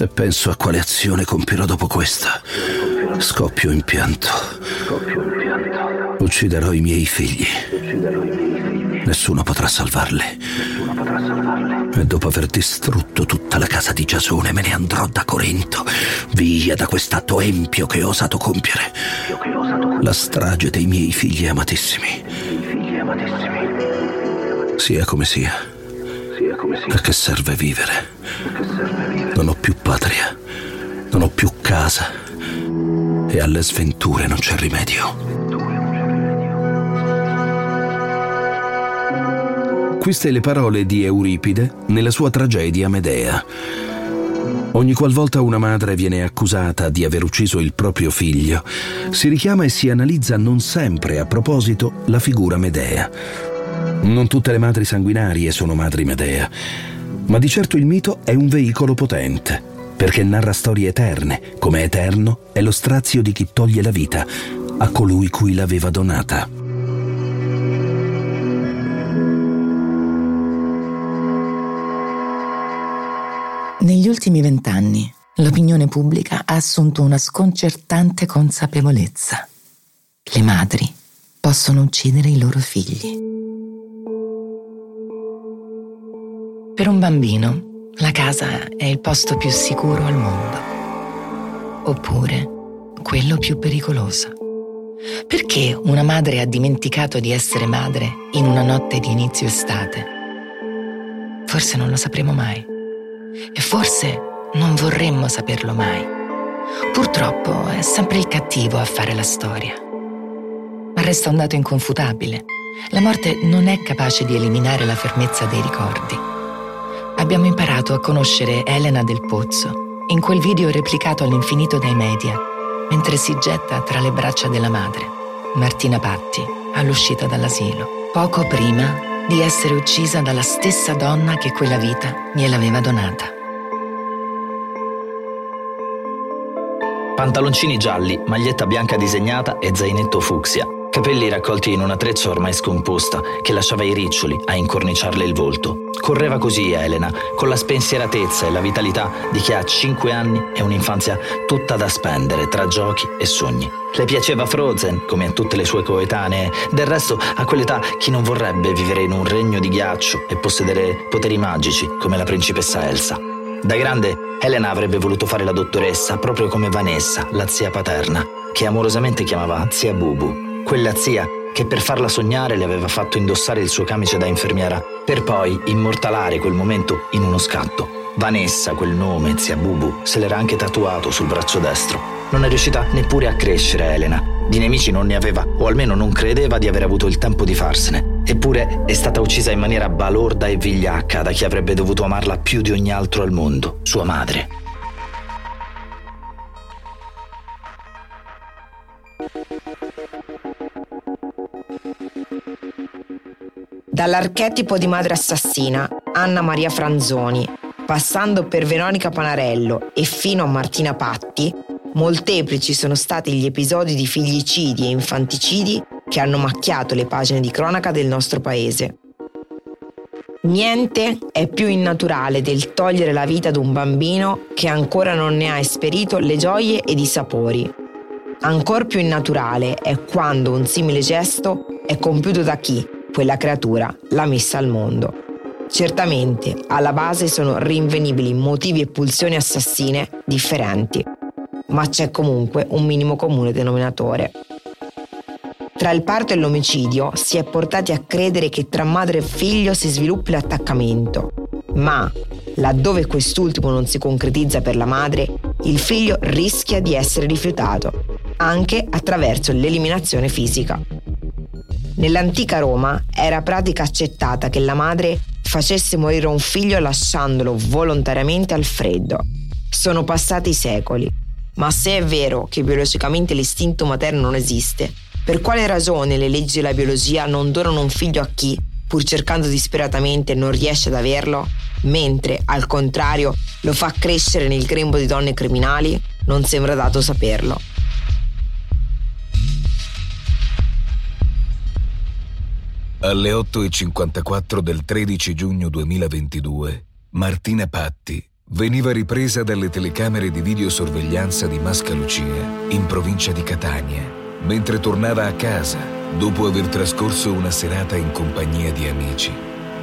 Se penso a quale azione compierò dopo questa, scoppio in pianto. Ucciderò i miei figli. Nessuno potrà salvarli. E dopo aver distrutto tutta la casa di Giasone me ne andrò da Corinto, via da quest'atto empio che ho osato compiere. La strage dei miei figli amatissimi. Sia come sia. A che serve vivere? Non ho più patria, non ho più casa e alle sventure non c'è rimedio. Queste le parole di Euripide nella sua tragedia Medea. Ogni qualvolta una madre viene accusata di aver ucciso il proprio figlio, si richiama e si analizza non sempre a proposito la figura Medea. Non tutte le madri sanguinarie sono madri Medea, ma di certo il mito è un veicolo potente, perché narra storie eterne, come eterno è lo strazio di chi toglie la vita a colui cui l'aveva donata. Negli ultimi vent'anni l'opinione pubblica ha assunto una sconcertante consapevolezza. Le madri possono uccidere i loro figli. Per un bambino la casa è il posto più sicuro al mondo, oppure quello più pericoloso. Perché una madre ha dimenticato di essere madre in una notte di inizio estate? Forse non lo sapremo mai. E forse non vorremmo saperlo mai. Purtroppo è sempre il cattivo a fare la storia. Ma resta un dato inconfutabile. La morte non è capace di eliminare la fermezza dei ricordi. Abbiamo imparato a conoscere Elena del Pozzo in quel video replicato all'infinito dai media, mentre si getta tra le braccia della madre, Martina Patti, all'uscita dall'asilo, poco prima di essere uccisa dalla stessa donna che quella vita gliel'aveva donata. Pantaloncini gialli, maglietta bianca disegnata e zainetto fucsia. Capelli raccolti in una treccia ormai scomposta che lasciava i riccioli a incorniciarle il volto. Correva così Elena, con la spensieratezza e la vitalità di chi ha 5 anni e un'infanzia tutta da spendere tra giochi e sogni. Le piaceva Frozen, come a tutte le sue coetanee. Del resto, a quell'età chi non vorrebbe vivere in un regno di ghiaccio e possedere poteri magici come la principessa Elsa. Da grande, Elena avrebbe voluto fare la dottoressa, proprio come Vanessa, la zia paterna, che amorosamente chiamava zia Bubu. Quella zia che per farla sognare le aveva fatto indossare il suo camice da infermiera, per poi immortalare quel momento in uno scatto. Vanessa, quel nome, zia Bubu, se l'era anche tatuato sul braccio destro. Non è riuscita neppure a crescere Elena. Di nemici non ne aveva, o almeno non credeva di aver avuto il tempo di farsene. Eppure è stata uccisa in maniera balorda e vigliacca da chi avrebbe dovuto amarla più di ogni altro al mondo, sua madre. Dall'archetipo di madre assassina, Anna Maria Franzoni, passando per Veronica Panarello e fino a Martina Patti, molteplici sono stati gli episodi di figlicidi e infanticidi che hanno macchiato le pagine di cronaca del nostro paese. Niente è più innaturale del togliere la vita ad un bambino che ancora non ne ha esperito le gioie ed i sapori. Ancor più innaturale è quando un simile gesto è compiuto da chi, quella creatura, l'ha messa al mondo. Certamente, alla base sono rinvenibili motivi e pulsioni assassine differenti, ma c'è comunque un minimo comune denominatore. Tra il parto e l'omicidio si è portati a credere che tra madre e figlio si sviluppi l'attaccamento, ma laddove quest'ultimo non si concretizza per la madre, il figlio rischia di essere rifiutato, anche attraverso l'eliminazione fisica. Nell'antica Roma era pratica accettata che la madre facesse morire un figlio lasciandolo volontariamente al freddo. Sono passati secoli, ma se è vero che biologicamente l'istinto materno non esiste, per quale ragione le leggi della biologia non donano un figlio a chi, pur cercando disperatamente, non riesce ad averlo, mentre, al contrario, lo fa crescere nel grembo di donne criminali? Non sembra dato saperlo. Alle 8.54 del 13 giugno 2022, Martina Patti veniva ripresa dalle telecamere di videosorveglianza di Mascalucia, in provincia di Catania, mentre tornava a casa dopo aver trascorso una serata in compagnia di amici.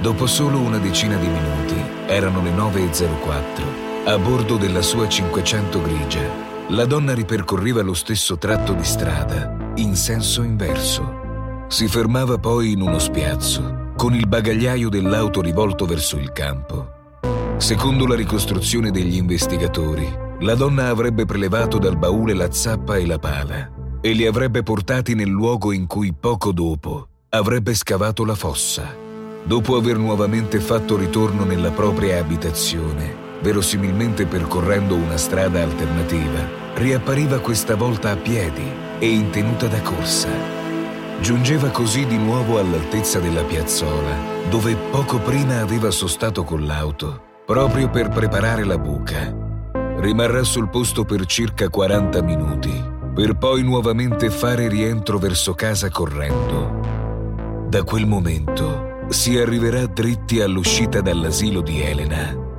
Dopo solo una decina di minuti, erano le 9.04, a bordo della sua 500 grigia. La donna ripercorreva lo stesso tratto di strada, in senso inverso. Si fermava poi in uno spiazzo, con il bagagliaio dell'auto rivolto verso il campo Secondo la ricostruzione degli investigatori, la donna avrebbe prelevato dal baule la zappa e la pala e li avrebbe portati nel luogo in cui poco dopo avrebbe scavato la fossa. Dopo aver nuovamente fatto ritorno nella propria abitazione, verosimilmente percorrendo una strada alternativa, riappariva questa volta a piedi e in tenuta da corsa. Giungeva così di nuovo all'altezza della piazzola, dove poco prima aveva sostato con l'auto proprio per preparare la buca. Rimarrà sul posto per circa 40 minuti, per poi nuovamente fare rientro verso casa correndo. Da quel momento si arriverà dritti all'uscita dall'asilo di Elena.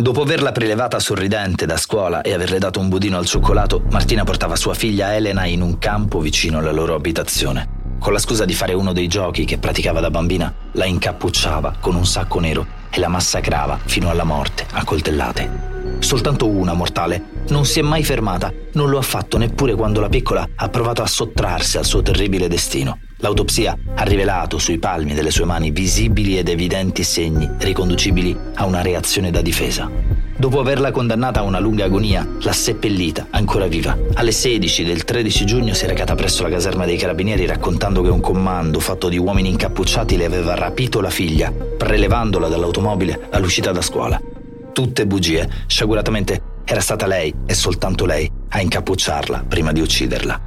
Dopo averla prelevata sorridente da scuola e averle dato un budino al cioccolato, Martina portava sua figlia Elena in un campo vicino alla loro abitazione. Con la scusa di fare uno dei giochi che praticava da bambina, la incappucciava con un sacco nero e la massacrava fino alla morte a coltellate. Soltanto una mortale non si è mai fermata, non lo ha fatto neppure quando la piccola ha provato a sottrarsi al suo terribile destino. L'autopsia ha rivelato sui palmi delle sue mani visibili ed evidenti segni riconducibili a una reazione da difesa. Dopo averla condannata a una lunga agonia, l'ha seppellita, ancora viva. Alle 16 del 13 giugno si è recata presso la caserma dei carabinieri raccontando che un comando fatto di uomini incappucciati le aveva rapito la figlia, prelevandola dall'automobile all'uscita da scuola. Tutte bugie. Sciaguratamente era stata lei e soltanto lei a incappucciarla prima di ucciderla.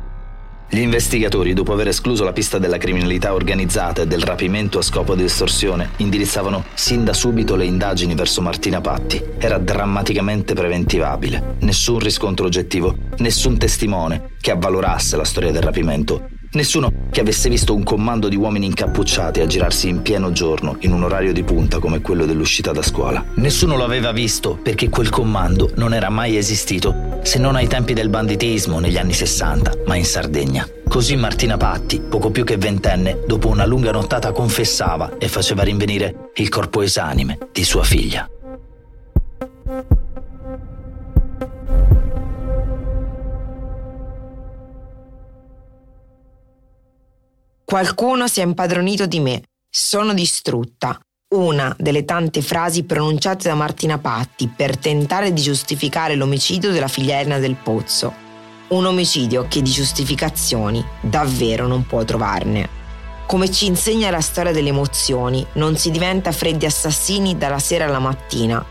Gli investigatori, dopo aver escluso la pista della criminalità organizzata e del rapimento a scopo di estorsione, indirizzavano sin da subito le indagini verso Martina Patti. Era drammaticamente preventivabile. Nessun riscontro oggettivo, nessun testimone che avvalorasse la storia del rapimento Nessuno che avesse visto un comando di uomini incappucciati aggirarsi in pieno giorno in un orario di punta come quello dell'uscita da scuola. Nessuno lo aveva visto perché quel comando non era mai esistito, se non ai tempi del banditismo negli anni 60, ma in Sardegna. Così Martina Patti, poco più che ventenne, dopo una lunga nottata confessava e faceva rinvenire il corpo esanime di sua figlia. Qualcuno si è impadronito di me. Sono distrutta. Una delle tante frasi pronunciate da Martina Patti per tentare di giustificare l'omicidio della figlia Elena del Pozzo. Un omicidio che di giustificazioni davvero non può trovarne. Come ci insegna la storia delle emozioni, non si diventa freddi assassini dalla sera alla mattina.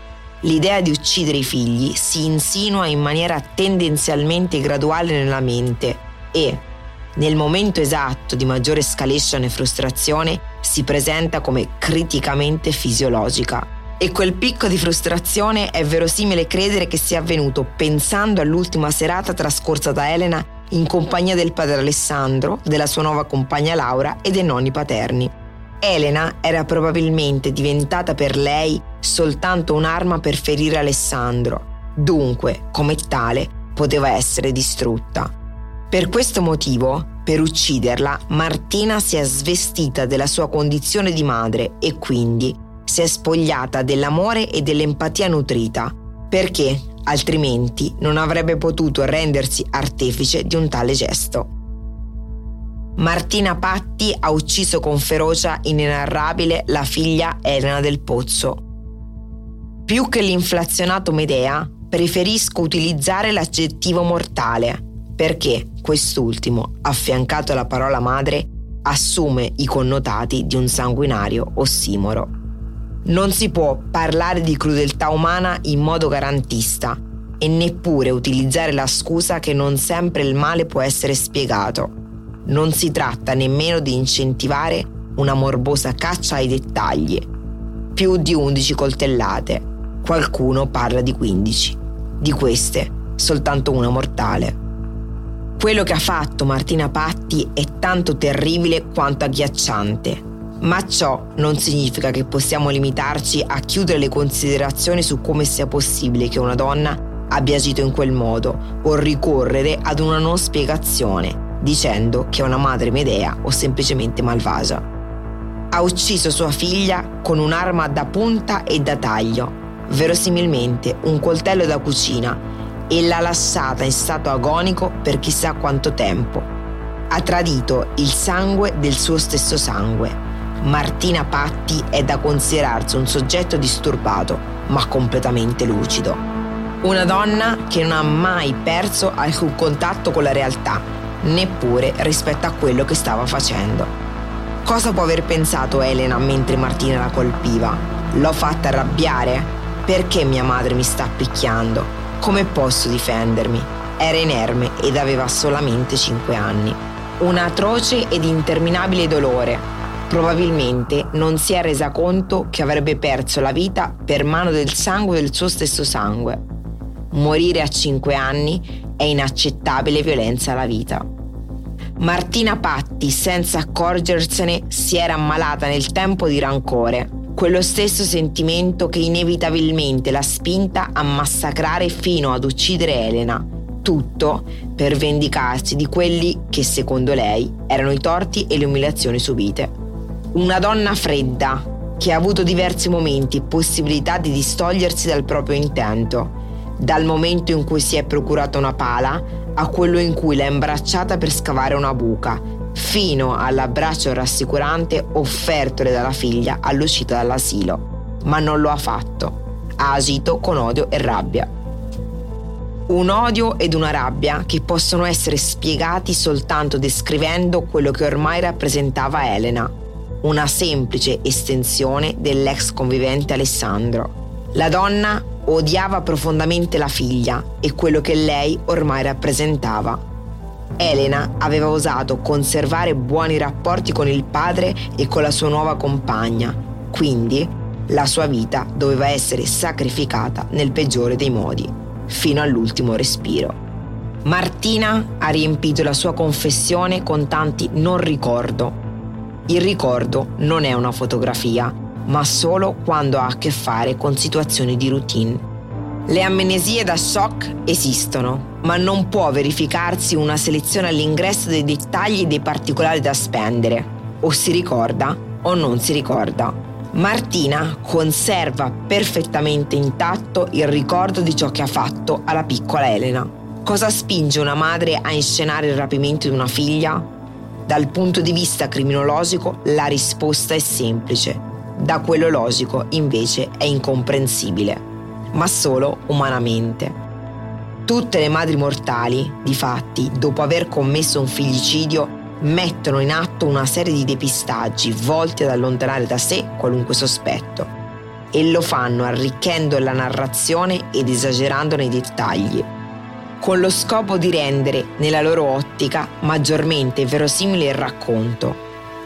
L'idea di uccidere i figli si insinua in maniera tendenzialmente graduale nella mente e, nel momento esatto di maggiore escalation e frustrazione si presenta come criticamente fisiologica. E quel picco di frustrazione è verosimile credere che sia avvenuto pensando all'ultima serata trascorsa da Elena in compagnia del padre Alessandro, della sua nuova compagna Laura e dei nonni paterni. Elena era probabilmente diventata per lei soltanto un'arma per ferire Alessandro, dunque, come tale, poteva essere distrutta. Per questo motivo, per ucciderla, Martina si è svestita della sua condizione di madre e quindi si è spogliata dell'amore e dell'empatia nutrita, perché altrimenti non avrebbe potuto rendersi artefice di un tale gesto. Martina Patti ha ucciso con ferocia inenarrabile la figlia Elena del Pozzo. Più che l'inflazionato Medea, preferisco utilizzare l'aggettivo mortale perché quest'ultimo, affiancato alla parola madre, assume i connotati di un sanguinario ossimoro. Non si può parlare di crudeltà umana in modo garantista e neppure utilizzare la scusa che non sempre il male può essere spiegato. Non si tratta nemmeno di incentivare una morbosa caccia ai dettagli. Più di 11 coltellate. Qualcuno parla di 15. Di queste, soltanto una mortale. Quello che ha fatto Martina Patti è tanto terribile quanto agghiacciante. Ma ciò non significa che possiamo limitarci a chiudere le considerazioni su come sia possibile che una donna abbia agito in quel modo o ricorrere ad una non spiegazione, dicendo che è una madre medea o semplicemente malvagia. Ha ucciso sua figlia con un'arma da punta e da taglio, verosimilmente un coltello da cucina, e l'ha lasciata in stato agonico per chissà quanto tempo. Ha tradito il sangue del suo stesso sangue Martina Patti è da considerarsi un soggetto disturbato, ma completamente lucido. Una donna che non ha mai perso alcun contatto con la realtà, neppure rispetto a quello che stava facendo. Cosa può aver pensato Elena mentre Martina la colpiva? L'ho fatta arrabbiare? Perché mia madre mi sta picchiando? Come posso difendermi? Era inerme ed aveva solamente 5 anni. Un atroce ed interminabile dolore, Probabilmente non si è resa conto che avrebbe perso la vita per mano del sangue del suo stesso sangue. Morire a 5 anni è inaccettabile violenza alla vita. Martina Patti, senza accorgersene, si era ammalata nel tempo di rancore, quello stesso sentimento che inevitabilmente l'ha spinta a massacrare fino ad uccidere Elena, tutto per vendicarsi di quelli che, secondo lei, erano i torti e le umiliazioni subite. Una donna fredda che ha avuto diversi momenti e possibilità di distogliersi dal proprio intento, dal momento in cui si è procurata una pala a quello in cui l'ha imbracciata per scavare una buca, fino all'abbraccio rassicurante offertole dalla figlia all'uscita dall'asilo. Ma non lo ha fatto. Ha agito con odio e rabbia. Un odio ed una rabbia che possono essere spiegati soltanto descrivendo quello che ormai rappresentava Elena, una semplice estensione dell'ex convivente Alessandro. La donna odiava profondamente la figlia e quello che lei ormai rappresentava. Elena aveva osato conservare buoni rapporti con il padre e con la sua nuova compagna, quindi la sua vita doveva essere sacrificata nel peggiore dei modi, fino all'ultimo respiro. Martina ha riempito la sua confessione con tanti non ricordo il ricordo non è una fotografia, ma solo quando ha a che fare con situazioni di routine. Le amnesie da shock esistono, ma non può verificarsi una selezione all'ingresso dei dettagli e dei particolari da spendere. O si ricorda o non si ricorda. Martina conserva perfettamente intatto il ricordo di ciò che ha fatto alla piccola Elena. Cosa spinge una madre a inscenare il rapimento di una figlia? Dal punto di vista criminologico la risposta è semplice, da quello logico invece è incomprensibile, ma solo umanamente. Tutte le madri mortali, difatti, dopo aver commesso un figlicidio, mettono in atto una serie di depistaggi volti ad allontanare da sé qualunque sospetto e lo fanno arricchendo la narrazione ed esagerandone i dettagli con lo scopo di rendere, nella loro ottica, maggiormente verosimile il racconto.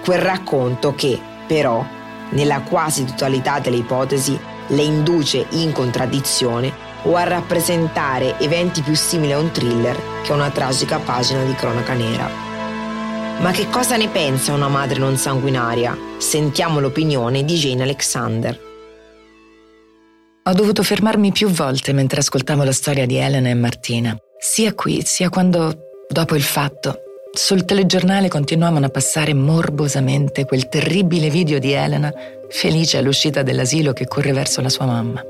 Quel racconto che, però, nella quasi totalità delle ipotesi, le induce in contraddizione o a rappresentare eventi più simili a un thriller che a una tragica pagina di cronaca nera. Ma che cosa ne pensa una madre non sanguinaria? Sentiamo l'opinione di Jane Alexander. Ho dovuto fermarmi più volte mentre ascoltavo la storia di Elena e Martina sia qui sia quando, dopo il fatto, sul telegiornale continuavano a passare morbosamente quel terribile video di Elena felice all'uscita dell'asilo che corre verso la sua mamma.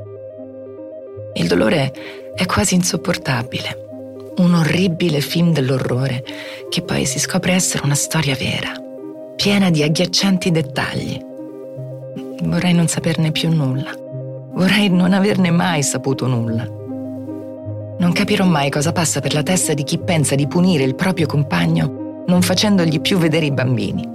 Il dolore è quasi insopportabile, un orribile film dell'orrore che poi si scopre essere una storia vera, piena di agghiaccianti dettagli. Vorrei non saperne più nulla, vorrei non averne mai saputo nulla. Non capirò mai cosa passa per la testa di chi pensa di punire il proprio compagno non facendogli più vedere i bambini.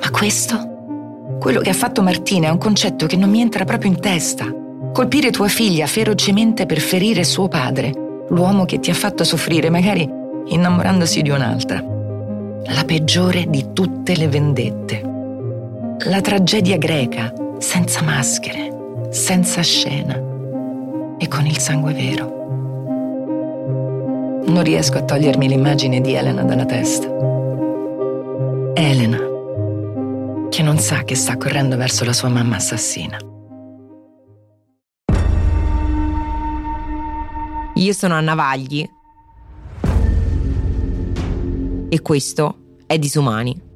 Ma questo? Quello che ha fatto Martina è un concetto che non mi entra proprio in testa. Colpire tua figlia ferocemente per ferire suo padre, l'uomo che ti ha fatto soffrire, magari innamorandosi di un'altra. La peggiore di tutte le vendette. La tragedia greca, senza maschere, senza scena e con il sangue vero. Non riesco a togliermi l'immagine di Elena dalla testa. Elena, che non sa che sta correndo verso la sua mamma assassina. Io sono Anna Vagli e questo è Disumani.